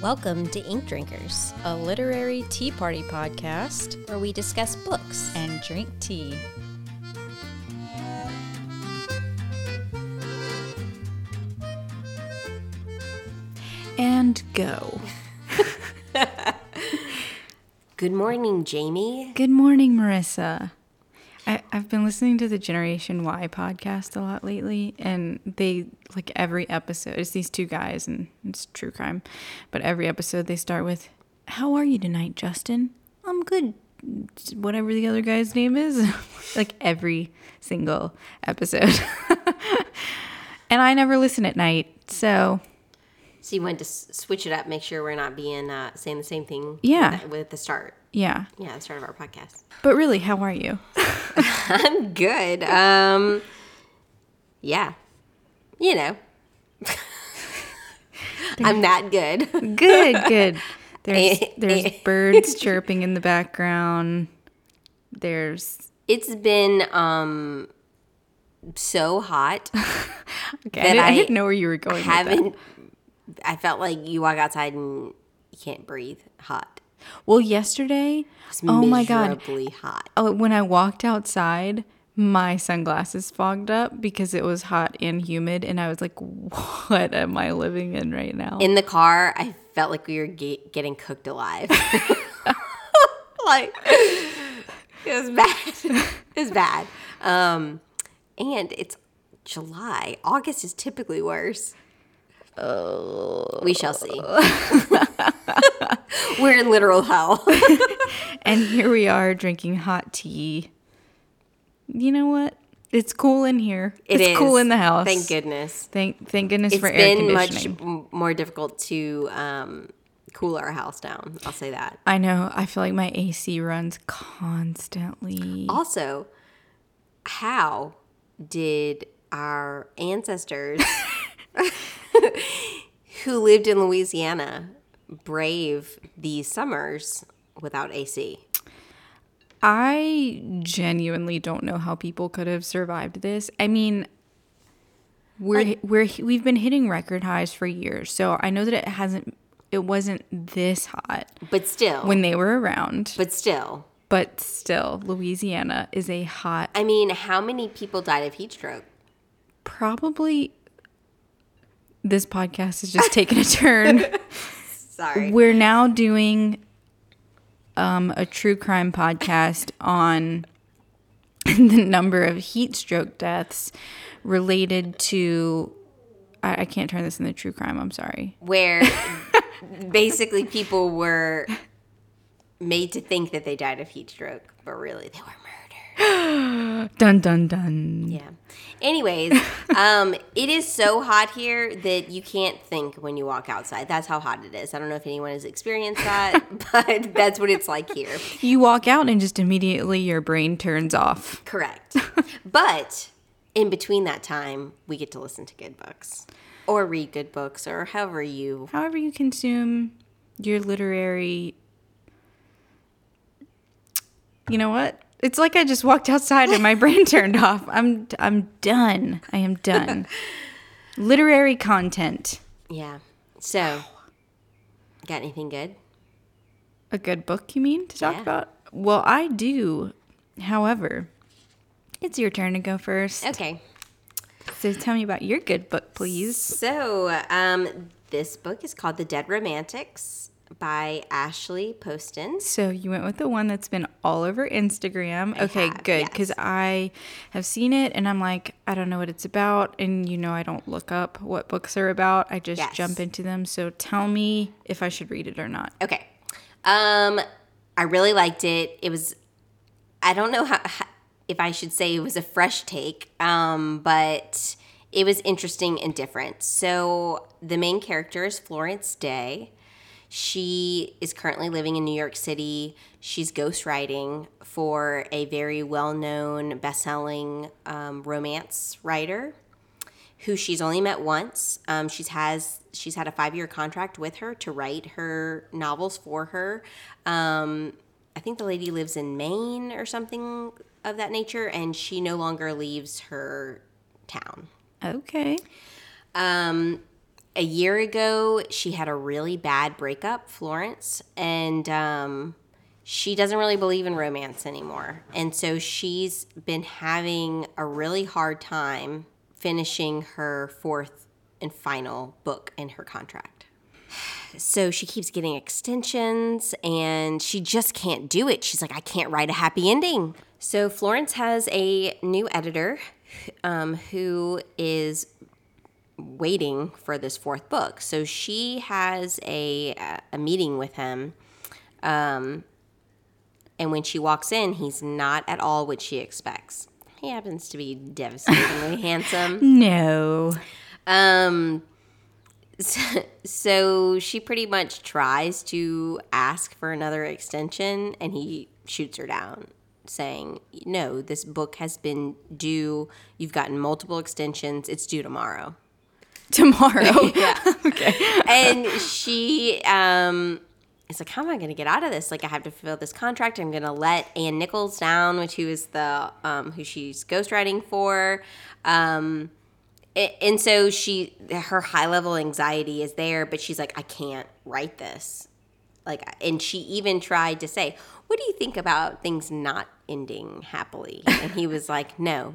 Welcome to Ink Drinkers, a literary tea party podcast where we discuss books. and drink tea. And go. Good morning, Jamie. Good morning, Marissa. I, I've been listening to the Generation Why podcast a lot lately, and they like every episode. It's these two guys, and it's true crime. But every episode, they start with, "How are you tonight, Justin?" I'm good. Whatever the other guy's name is, like every single episode. and I never listen at night, so So you wanted to s- switch it up, make sure we're not being uh, saying the same thing. Yeah. With the, with the start. yeah. Yeah, the start of our podcast. But really, how are you? I'm good. Um, yeah, you know, I'm that good. Good, good. There's there's birds chirping in the background. There's It's been um so hot. okay, I, didn't, I I didn't know where you were going. with that. haven't. I felt like you walk outside and you can't breathe. Hot. Well, yesterday, oh my god, hot. oh, when I walked outside, my sunglasses fogged up because it was hot and humid, and I was like, "What am I living in right now?" In the car, I felt like we were ge- getting cooked alive. like it was bad. It was bad. Um, and it's July. August is typically worse. Oh, we shall see. we're in literal hell. and here we are drinking hot tea. You know what? It's cool in here. It it's cool in the house. Thank goodness. Thank thank goodness It's for air conditioning. It's been much more difficult to um, cool our house down. I'll say that. I know. I feel like my AC runs constantly. Also, how did our ancestors who lived in Louisiana brave these summers without AC? I genuinely don't know how people could have survived this. I mean, we're we're we've been hitting record highs for years, so I know that it hasn't it wasn't this hot But still, when they were around. but still, But still, Louisiana is a hot I mean, how many people died of heat stroke? probably this podcast is just taking a turn. Sorry. We're now doing um, a true crime podcast on the number of heat stroke deaths related to. I, I can't turn this into true crime. I'm sorry. Where basically people were made to think that they died of heat stroke, but really they were murdered. Dun dun dun. Yeah. Anyways, um, it is so hot here that you can't think when you walk outside. That's how hot it is. I don't know if anyone has experienced that, but that's what it's like here. You walk out and just immediately your brain turns off. Correct. but in between that time, we get to listen to good books or read good books or however you. However, you consume your literary. You know what? It's like I just walked outside and my brain turned off. I'm I'm done. I am done. literary content. Yeah. So, got anything good? A good book, you mean, to talk Yeah. about? Well, I do. However, it's your turn to go first. Okay. So tell me about your good book, please. So, um, this book is called The Dead Romantics by Ashley Poston. So you went with the one that's been all over Instagram. okay, have, good. yes. Because I have seen it and I'm like, I don't know what it's about. And you know, I don't look up what books are about. I just Yes. jump into them. So tell me if I should read it or not. Okay. Um, I really liked it. It was, I don't know how, how if I should say it was a fresh take, um, but it was interesting and different. So the main character is Florence Day. She is currently living in New York City. She's ghostwriting for a very well known, best selling um, romance writer who she's only met once. Um, she's has she's had a five year contract with her to write her novels for her. Um, I think the lady lives in Maine or something of that nature, and she no longer leaves her town. Okay. Um, a year ago, she had a really bad breakup, Florence, and um, she doesn't really believe in romance anymore. And so she's been having a really hard time finishing her fourth and final book in her contract. So she keeps getting extensions and she just can't do it. She's like, I can't write a happy ending. So Florence has a new editor um, who is waiting for this fourth book. So she has a a meeting with him, um, and when she walks in, he's not at all what she expects. He happens to be devastatingly handsome. No. Um, so, so she pretty much tries to ask for another extension, and he shoots her down, saying, "No, this book has been due. You've gotten multiple extensions. It's due tomorrow." Tomorrow. yeah. okay. and she um is like, how am I going to get out of this? Like, I have to fulfill this contract. I'm going to let Ann Nichols down, which who is the um, who she's ghostwriting for. Um, and so she, her high level anxiety is there, but she's like, I can't write this. Like, and she even tried to say, "What do you think about things not ending happily?" And he was like, "No,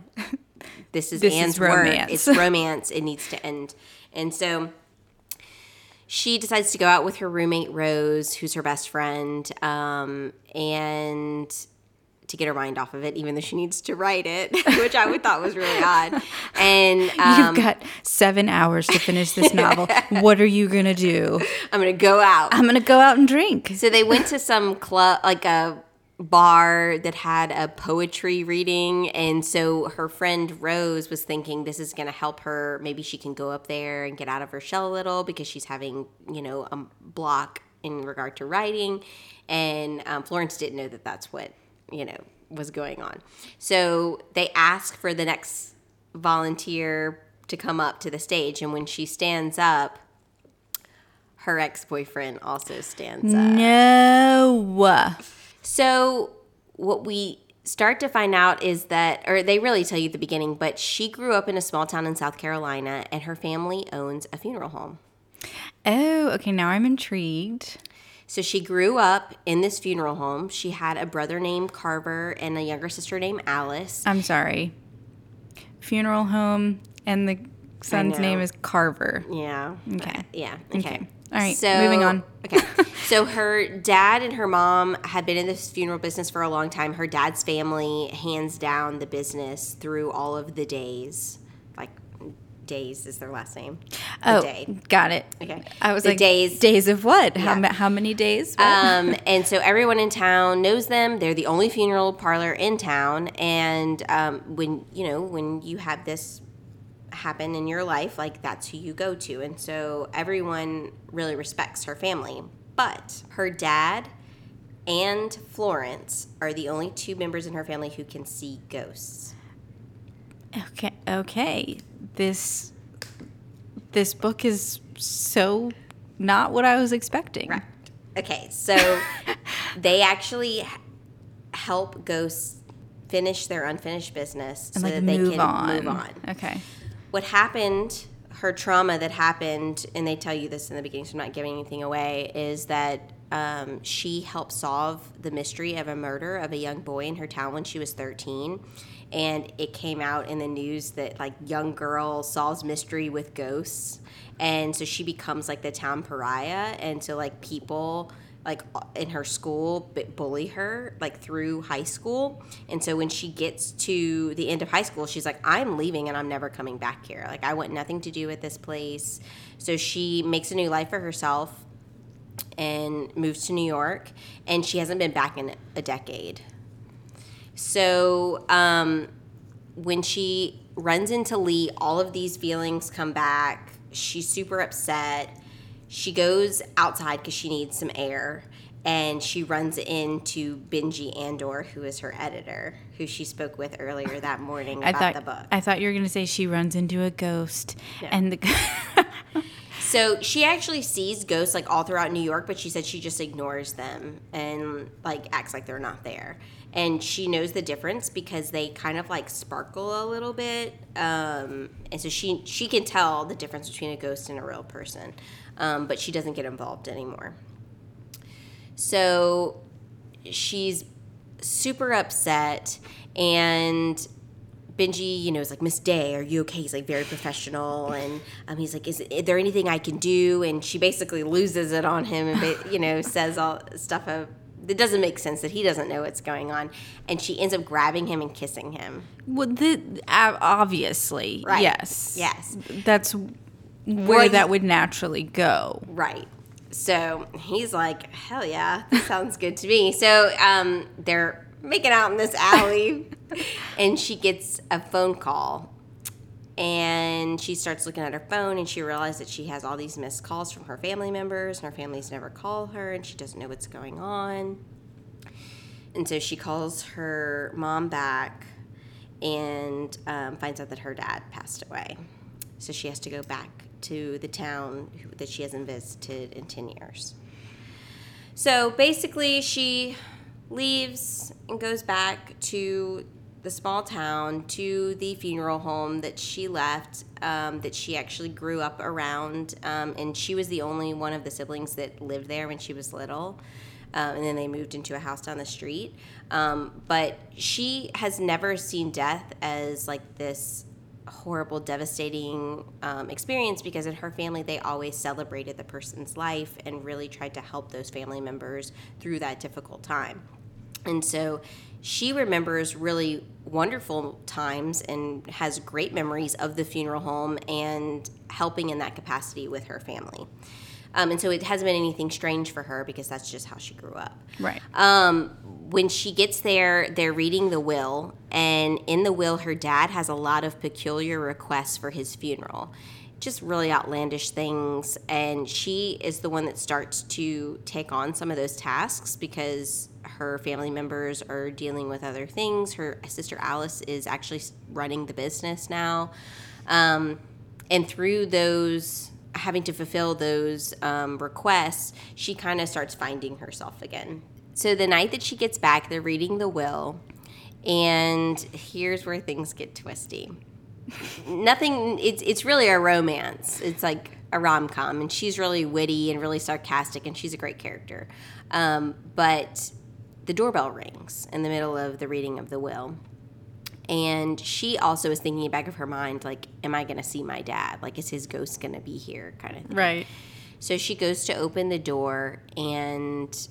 this is This is Ann's work. romance." It's romance. It needs to end." And so she decides to go out with her roommate Rose, who's her best friend, um, and to get her mind off of it, even though she needs to write it, which I would thought was really odd. And um, You've got seven hours to finish this novel. what are you going to do? I'm going to go out. I'm going to go out and drink. So they went to some club, like a bar that had a poetry reading. And so her friend Rose was thinking this is going to help her. Maybe she can go up there and get out of her shell a little because she's having, you know, a block in regard to writing. And um, Florence didn't know that that's what, you know, was going on. So they ask for the next volunteer to come up to the stage. And when she stands up, her ex boyfriend also stands up. No. So what we start to find out is that or they really tell you at the beginning, but she grew up in a small town in South Carolina and her family owns a funeral home. Oh, okay. Now I'm intrigued. So she grew up in this funeral home. She had a brother named Carver and a younger sister named Alice. I'm sorry. Funeral home, and the son's name is Carver. Yeah. Okay. Yeah. Okay. Okay. All right, So moving on. okay. So her dad and her mom had been in this funeral business for a long time. Her dad's family hands down the business through all of the days. Like days is their last name. The Oh, day. got it. Okay. I was The like, days- Days of what? How, Yeah. ma- how many days? Um, and so everyone in town knows them. They're the only funeral parlor in town. And um, when you know when you have this happen in your life, like that's who you go to. And so everyone really respects her family. But her dad and Florence are the only two members in her family who can see ghosts. okay. Okay. This this book is so not what I was expecting. Right. Okay, so they actually help ghosts finish their unfinished business And so like that they can on. move on. Okay. What happened, her trauma that happened, and they tell you this in the beginning, so I'm not giving anything away, is that um, she helped solve the mystery of a murder of a young boy in her town when she was 13. And it came out in the news that like young girl solves mystery with ghosts, and so she becomes like the town pariah, and so like people like in her school bu- bully her like through high school and so when she gets to the end of high school she's like i'm leaving and i'm never coming back here like i want nothing to do with this place so she makes a new life for herself and moves to new york and she hasn't been back in a decade so um, when she runs into Lee, all of these feelings come back. She's super upset. She goes outside because she needs some air. and she runs into Benji Andor, who is her editor, who she spoke with earlier that morning I about thought the book. I thought you were gonna say she runs into a ghost, and the So she actually sees ghosts like all throughout New York, but she said she just ignores them and like acts like they're not there. And she knows the difference because they kind of like sparkle a little bit, um, and so she she can tell the difference between a ghost and a real person, um, but she doesn't get involved anymore. So she's super upset and Benji, you know, is like, Miss Day, are you okay? He's like very professional, and um, he's like, is, is there anything I can do? And she basically loses it on him, and ba- you know, says all stuff of that doesn't make sense that he doesn't know what's going on, and she ends up grabbing him and kissing him. well, the, uh, obviously, Right. yes, Yes. that's where that would naturally go. Right. So he's like, hell yeah, that sounds good to me. So um, they're making out in this alley, and she gets a phone call. And she starts looking at her phone, and she realizes that she has all these missed calls from her family members, and her family's never call her, and she doesn't know what's going on. And so she calls her mom back and um, finds out that her dad passed away. So she has to go back to the town that she hasn't visited in 10 years. So basically, she leaves and goes back to the small town, to the funeral home that she left, um, that she actually grew up around. Um, and she was the only one of the siblings that lived there when she was little. Um, and then they moved into a house down the street. Um, but she has never seen death as like this horrible, devastating um, experience because in her family, they always celebrated the person's life and really tried to help those family members through that difficult time. And so she remembers really wonderful times and has great memories of the funeral home and helping in that capacity with her family. Um, and so it hasn't been anything strange for her because that's just how she grew up. Right. Um, when she gets there, they're reading the will, and in the will, her dad has a lot of peculiar requests for his funeral. Just really outlandish things, and she is the one that starts to take on some of those tasks because her family members are dealing with other things. Her sister Alice is actually running the business now. Um, and through those having to fulfill those um, requests she kind of starts finding herself again. So the night that she gets back they're reading the will and here's where things get twisty. Nothing it's it's really a romance. It's like a rom-com and she's really witty and really sarcastic and she's a great character. Um, but the doorbell rings in the middle of the reading of the will and she also is thinking back of her mind like am i going to see my dad? Like is his ghost going to be here kind of thing. Right. so she goes to open the door and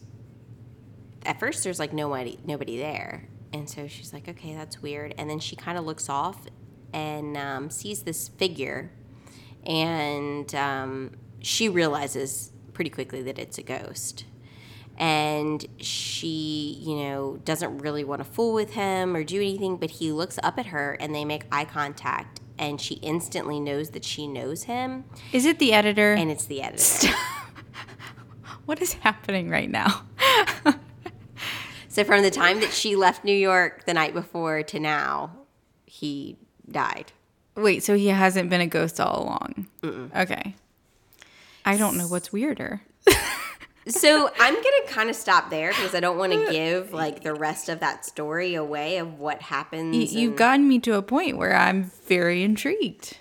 at first there's like nobody nobody there. And so she's like okay that's weird. And then she kind of looks off and um, sees this figure and um, she realizes pretty quickly that it's a ghost and she you know doesn't really want to fool with him or do anything but he looks up at her and they make eye contact and she instantly knows that she knows him Is it the editor? and it's the editor what is happening right now? So from the time that she left New York the night before to now, he died. Wait, so he hasn't been a ghost all along? Okay. I don't know what's weirder. So I'm gonna kind of stop there because I don't want to give like the rest of that story away of what happens. Y- You've and- gotten me to a point where I'm very intrigued.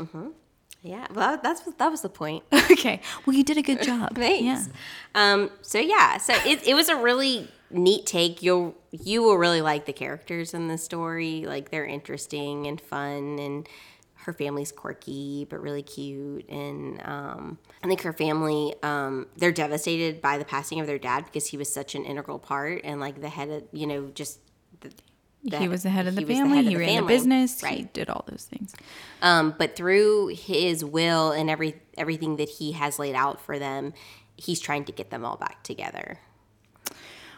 yeah. Well, that's that was the point. okay. Well, you did a good job. Thanks. Yeah. Um. So yeah. So it it was a really neat take. You'll you will really like the characters in the story. Like they're interesting and fun and. Her family's quirky but really cute, and um, I think her family um, they're devastated by the passing of their dad because he was such an integral part and like the head of you know just the, the- he was the head of the he family. head of he the ran family. the business. He right? did all those things. Um, but through his will and every everything that he has laid out for them, he's trying to get them all back together.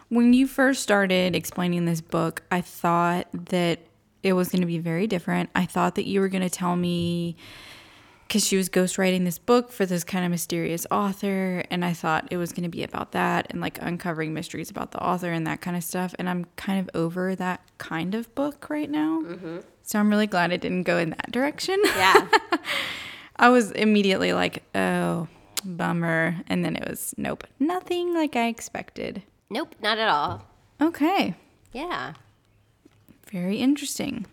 When you first started explaining this book, I thought that it was going to be very different. I thought that you were going to tell me because she was ghostwriting this book for this kind of mysterious author, and I thought it was going to be about that and like uncovering mysteries about the author and that kind of stuff. And I'm kind of over that kind of book right now. Mm-hmm. So I'm really glad it didn't go in that direction. Yeah. I was immediately like, oh, bummer. And then it was, nope, nothing like I expected. nope, not at all. Okay, Yeah. Very interesting.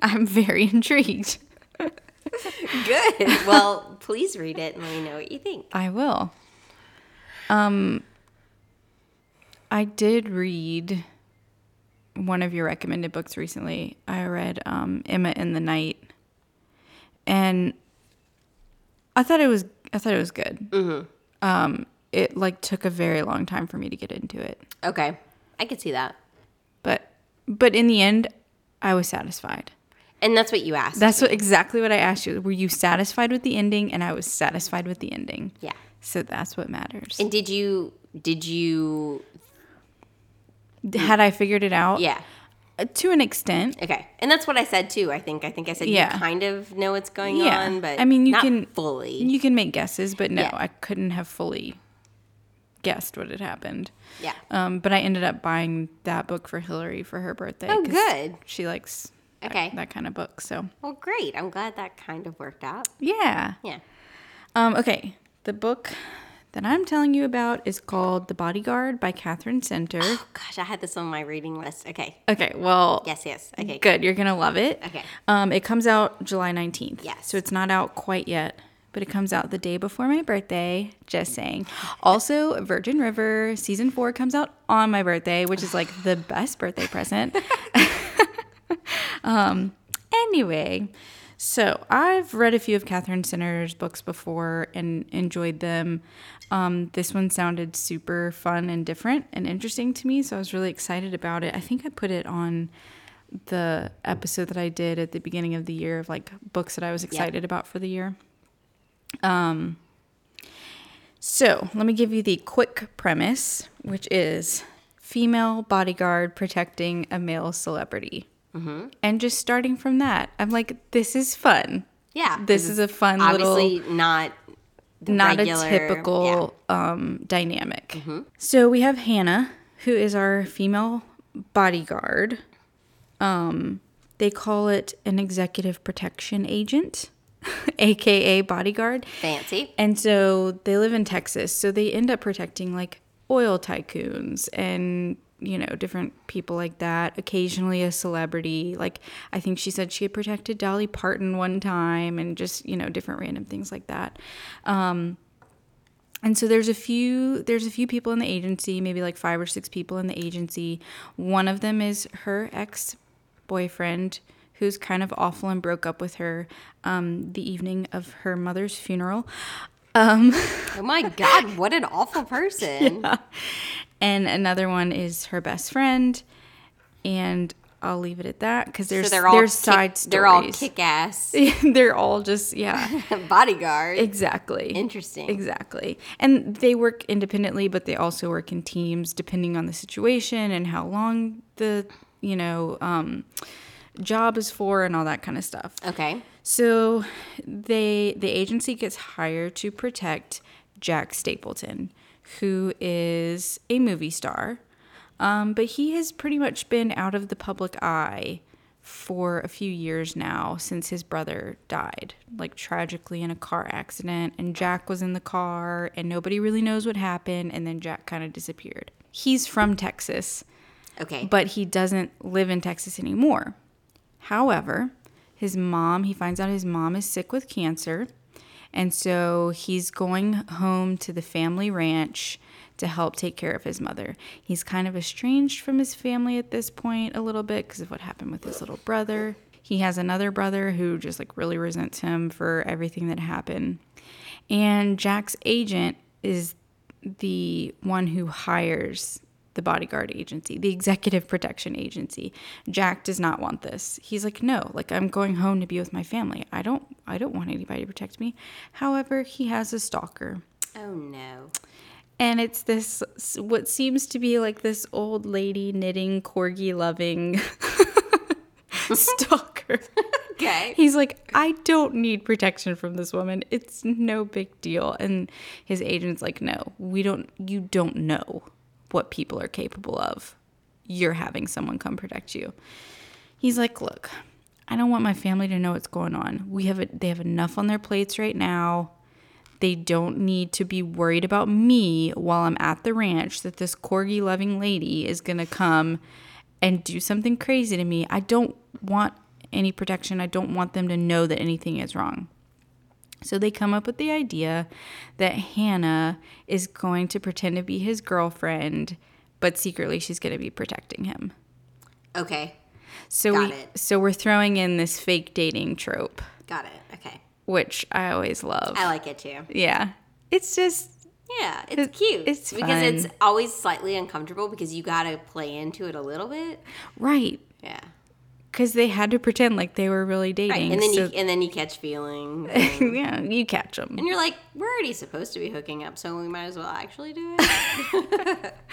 I'm very intrigued. Good. well, please read it and let me know what you think. I will. Um, I did read one of your recommended books recently. I read um, Emma in the Night, and I thought it was I thought it was good. Mm-hmm. Um, it like took a very long time for me to get into it, Okay. I could see that. But in the end, I was satisfied. And that's what you asked. That's what exactly what I asked you. Were you satisfied with the ending? And I was satisfied with the ending. yeah. So that's what matters. And did you did you Had I figured it out? yeah. Uh, To an extent. Okay. And that's what I said too, I think. I think I said Yeah. you kind of know what's going Yeah. on, but I mean, you not can- fully. You can make guesses, but no, Yeah. I couldn't have fully guessed what had happened. yeah. Um, but I ended up buying that book for Hillary for her birthday. Oh, good. She likes that- Okay. that, kind of book. So, Well, great. I'm glad that kind of worked out. yeah. Yeah. Um, okay. The book that I'm telling you about is called The Bodyguard by Katherine Center. Oh, gosh, I had this on my reading list. Okay. Okay. Well, Yes, yes. Okay. good. You're going to love it. Okay. Um, it comes out July 19th. Yes. So it's not out quite yet, but it comes out the day before my birthday. Just saying. Also, Virgin River season four comes out on my birthday, which is like the best birthday present. um, anyway, so I've read a few of Katherine Center's books before and enjoyed them. Um, this one sounded super fun and different and interesting to me, so I was really excited about it. I think I put it on the episode that I did at the beginning of the year of like books that I was excited about for the year. Um, so let me give you the quick premise, which is female bodyguard protecting a male celebrity. Mm-hmm. And just starting from that, I'm like, this is fun. Yeah. This is a fun obviously little not not regular- a typical um, dynamic. So we have Hannah, who is our female bodyguard. Um, they call it an executive protection agent, aka bodyguard. Fancy. And so they live in Texas, so they end up protecting like oil tycoons and you know different people like that. Occasionally a celebrity, like I think she said she had protected Dolly Parton one time, and just you know different random things like that. Um, and so there's a few there's a few people in the agency, maybe like five or six people in the agency. One of them is her ex boyfriend who's kind of awful and broke up with her um, the evening of her mother's funeral. Oh my God, what an awful person. Yeah. And another one is her best friend. And I'll leave it at that because there's so they're all there's kick- side stories. They're all kick ass they're all just yeah, bodyguard. exactly. Interesting. Exactly. And they work independently, but they also work in teams depending on the situation and how long the, you know, um, job is for and all that kind of stuff. Okay. So they the agency gets hired to protect Jack Stapleton, who is a movie star. Um, but he has pretty much been out of the public eye for a few years now since his brother died, like tragically in a car accident. And Jack was in the car, and nobody really knows what happened. And then Jack kind of disappeared. He's from Texas, Okay. but he doesn't live in Texas anymore. However, his mom, he finds out his mom is sick with cancer. And so he's going home to the family ranch to help take care of his mother. He's kind of estranged from his family at this point a little bit because of what happened with his little brother. He has another brother who just like really resents him for everything that happened. And Jack's agent is the one who hires the bodyguard agency, the executive protection agency. Jack does not want this. He's like, "No, like I'm going home to be with my family. I don't I don't want anybody to protect me." However, he has a stalker. oh no. And it's this what seems to be like this old lady knitting corgi loving stalker. Okay. He's like, I don't need protection from this woman. It's no big deal. And his agent's like, no, we don't, you don't know what people are capable of. You're having someone come protect you. He's like, look, I don't want my family to know what's going on. We have, a, they have enough on their plates right now. They don't need to be worried about me while I'm at the ranch that this corgi loving lady is going to come and do something crazy to me. I don't want any protection. I don't want them to know that anything is wrong. So they come up with the idea that Hannah is going to pretend to be his girlfriend, but secretly she's going to be protecting him. Okay. So Got we it. so we're throwing in this fake dating trope, Got it. Okay. which I always love. I like it too. yeah. It's just Yeah, it's It- cute. it's because it's always slightly uncomfortable because you got to play into it a little bit. right Yeah. Cuz they had to pretend like they were really dating. Right. And then so- you and then you catch feelings. And, yeah, you catch them. and you're like, we're already supposed to be hooking up, so we might as well actually do it.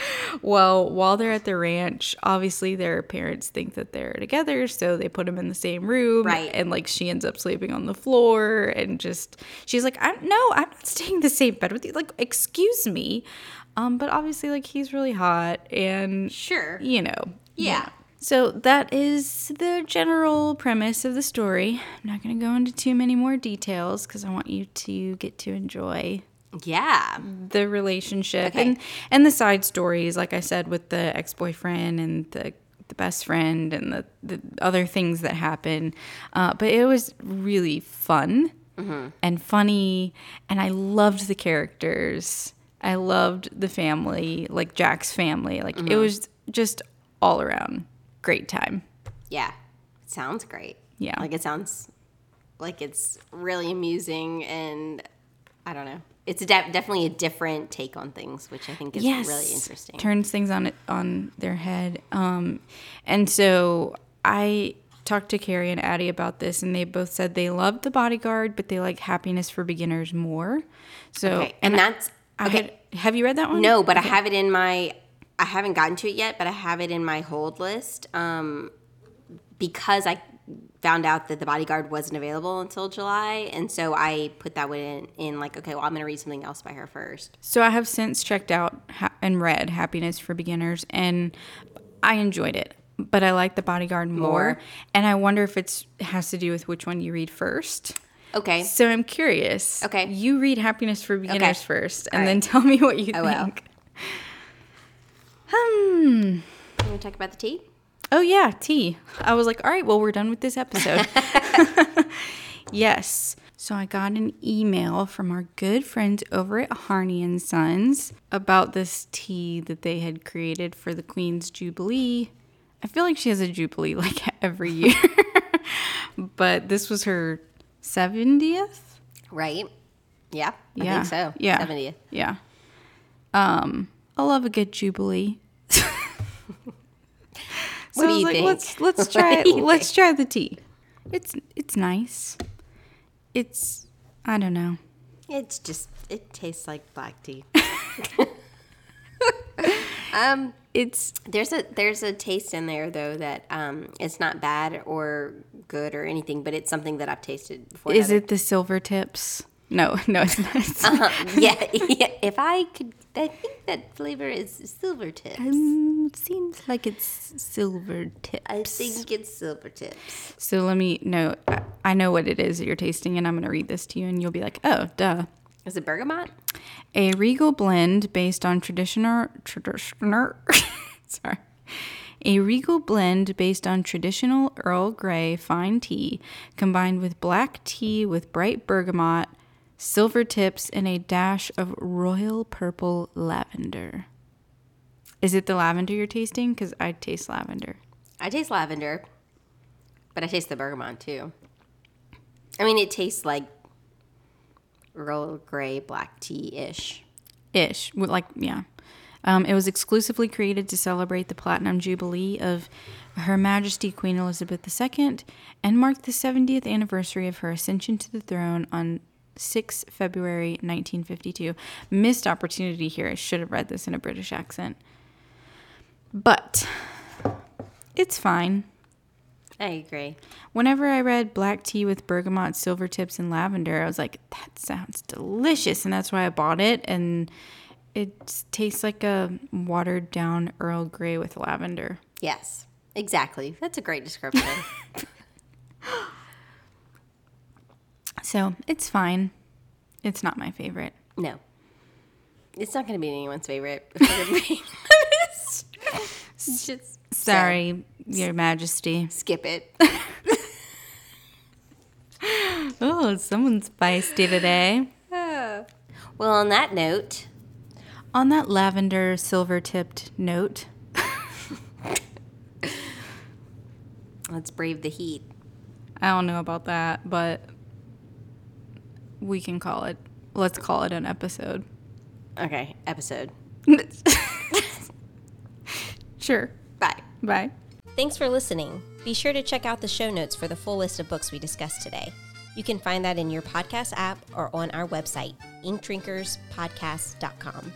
Well, while they're at the ranch, obviously their parents think that they're together, so they put them in the same room. Right. And like she ends up sleeping on the floor, and just she's like, "I'm no, I'm not staying in the same bed with you." Like, excuse me. Um, but obviously, like he's really hot, and sure. you know, Yeah. So that is the general premise of the story. I'm not going to go into too many more details because I want you to get to enjoy Yeah. the relationship Okay. and and the side stories like i said with the ex-boyfriend and the the best friend and the, the other things that happen uh, but it was really fun and funny and i loved the characters i loved the family like jack's family like it was just all around great time Yeah. Sounds great. Yeah. Like it sounds like it's really amusing and I don't know. It's a de- definitely a different take on things, which I think is really interesting. Turns things on on their head. Um, and so I talked to Carrie and Addie about this, and they both said they loved The Bodyguard, but they like Happiness for Beginners more. So, okay. And that's I okay. had, have you read that one? No, but I have it in my. I haven't gotten to it yet, but I have it in my hold list um, because I found out that the bodyguard wasn't available until July, and so I put that one in, in like, okay, well, I'm going to read something else by her first. So I have since checked out ha- and read Happiness for Beginners, and I enjoyed it. But I like The Bodyguard more, More? and I wonder if it's has to do with which one you read first. Okay, So I'm curious. Okay. You read Happiness for Beginners first, and All then tell me what you think. Will. Hmm. you want to talk about the tea? Oh yeah, tea. I was like, all right, well, we're done with this episode. yes. So I got an email from our good friends over at Harney and Sons about this tea that they had created for the Queen's Jubilee. I feel like she has a jubilee like every year. but this was her 70th? Right? Yeah, I yeah. think so. Yeah. 70th. Yeah. Um, I love a good jubilee. What do I was you like, think? Let's let's try let's try the tea. It's it's nice. It's I don't know. It's just, it tastes like black tea. um, It's There's a there's a taste in there though that um it's not bad or good or anything, but it's something that I've tasted before. is it the silver tips? No, no, it's not. Uh-huh. yeah, yeah. If I could, I think that flavor is silver tips. Um, it seems like it's silver tips. I think it's silver tips. So let me know. I, I know what it is that you're tasting, and I'm going to read this to you, and you'll be like, "Oh, duh." Is it bergamot? A regal blend based on traditional traditional sorry. A regal blend based on traditional Earl Grey fine tea combined with black tea with bright bergamot, silver tips, and a dash of royal purple lavender. Is it the lavender you're tasting? Because I taste lavender. I taste lavender, but I taste the bergamot too. I mean, it tastes like Earl Grey black tea ish. ish like yeah um, it was exclusively created to celebrate the platinum jubilee of her majesty queen elizabeth ii and mark the 70th anniversary of her ascension to the throne on 6 february 1952 missed opportunity here i should have read this in a british accent but it's fine I agree. Whenever I read black tea with bergamot, silver tips, and lavender, I was like, that sounds delicious. And that's why I bought it. And it tastes like a watered down Earl Grey with lavender. Yes, exactly. That's a great description. So it's fine. It's not my favorite. no, it's not going to be anyone's favorite. if we're gonna be honest. Just Sorry, Your Majesty. skip it. Oh, someone's feisty today. Well, on that note, On that lavender silver tipped note, let's brave the heat. I don't know about that, but we can call it. Let's call it an episode. Okay, episode. Sure. Bye. Bye. Thanks for listening. Be sure to check out the show notes for the full list of books we discussed today. You can find that in your podcast app or on our website, inkdrinkerspodcast.com.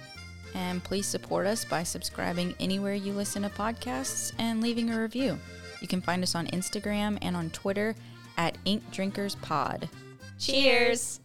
And please support us by subscribing anywhere you listen to podcasts and leaving a review. You can find us on Instagram and on Twitter at Ink Drinkers Pod. Cheers!